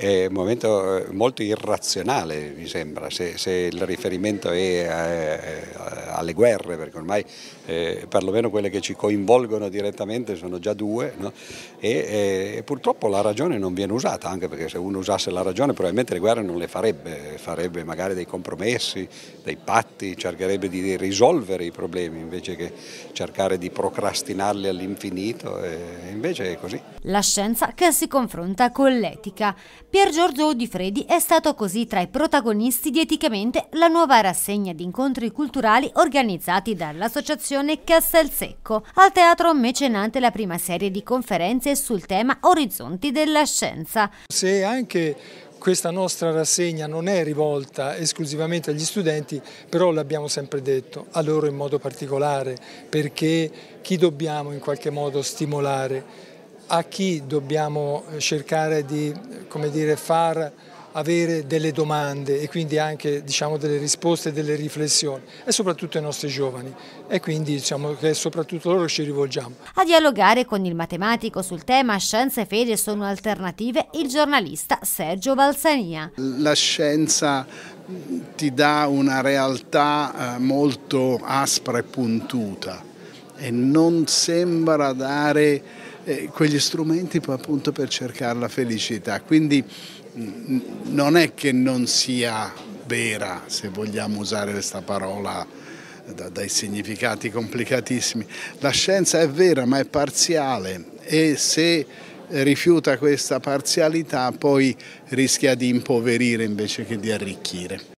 è un momento eh, molto irrazionale mi sembra, se, se il riferimento è eh, alle guerre, perché ormai eh, perlomeno quelle che ci coinvolgono direttamente sono già due no? e, e, purtroppo la ragione non viene usata, anche perché se uno usasse la ragione probabilmente le guerre non le farebbe, farebbe magari dei compromessi, dei patti, cercherebbe di risolvere i problemi invece che cercare di procrastinarli all'infinito e invece è così. La scienza che si confronta con l'etica. Pier Giorgio Odifredi è stato così tra i protagonisti di Eticamente la nuova rassegna di incontri culturali organizzati dall'Associazione Castelsecco. Al Teatro Mecenante la prima serie di conferenze sul tema Orizzonti della Scienza. Se anche questa nostra rassegna non è rivolta esclusivamente agli studenti, però l'abbiamo sempre detto, a loro in modo particolare, perché chi dobbiamo in qualche modo stimolare, a chi dobbiamo cercare di come dire, far avere delle domande e quindi anche diciamo, delle risposte, delle riflessioni e soprattutto ai nostri giovani e quindi diciamo che soprattutto loro ci rivolgiamo. A dialogare con il matematico sul tema Scienza e fede sono alternative il giornalista Sergio Valsania. La scienza ti dà una realtà eh, molto aspra e puntuta e non sembra dare eh, quegli strumenti appunto per cercare la felicità. Quindi non è che non sia vera, se vogliamo usare questa parola dai significati complicatissimi. La scienza è vera ma è parziale e se rifiuta questa parzialità poi rischia di impoverire invece che di arricchire.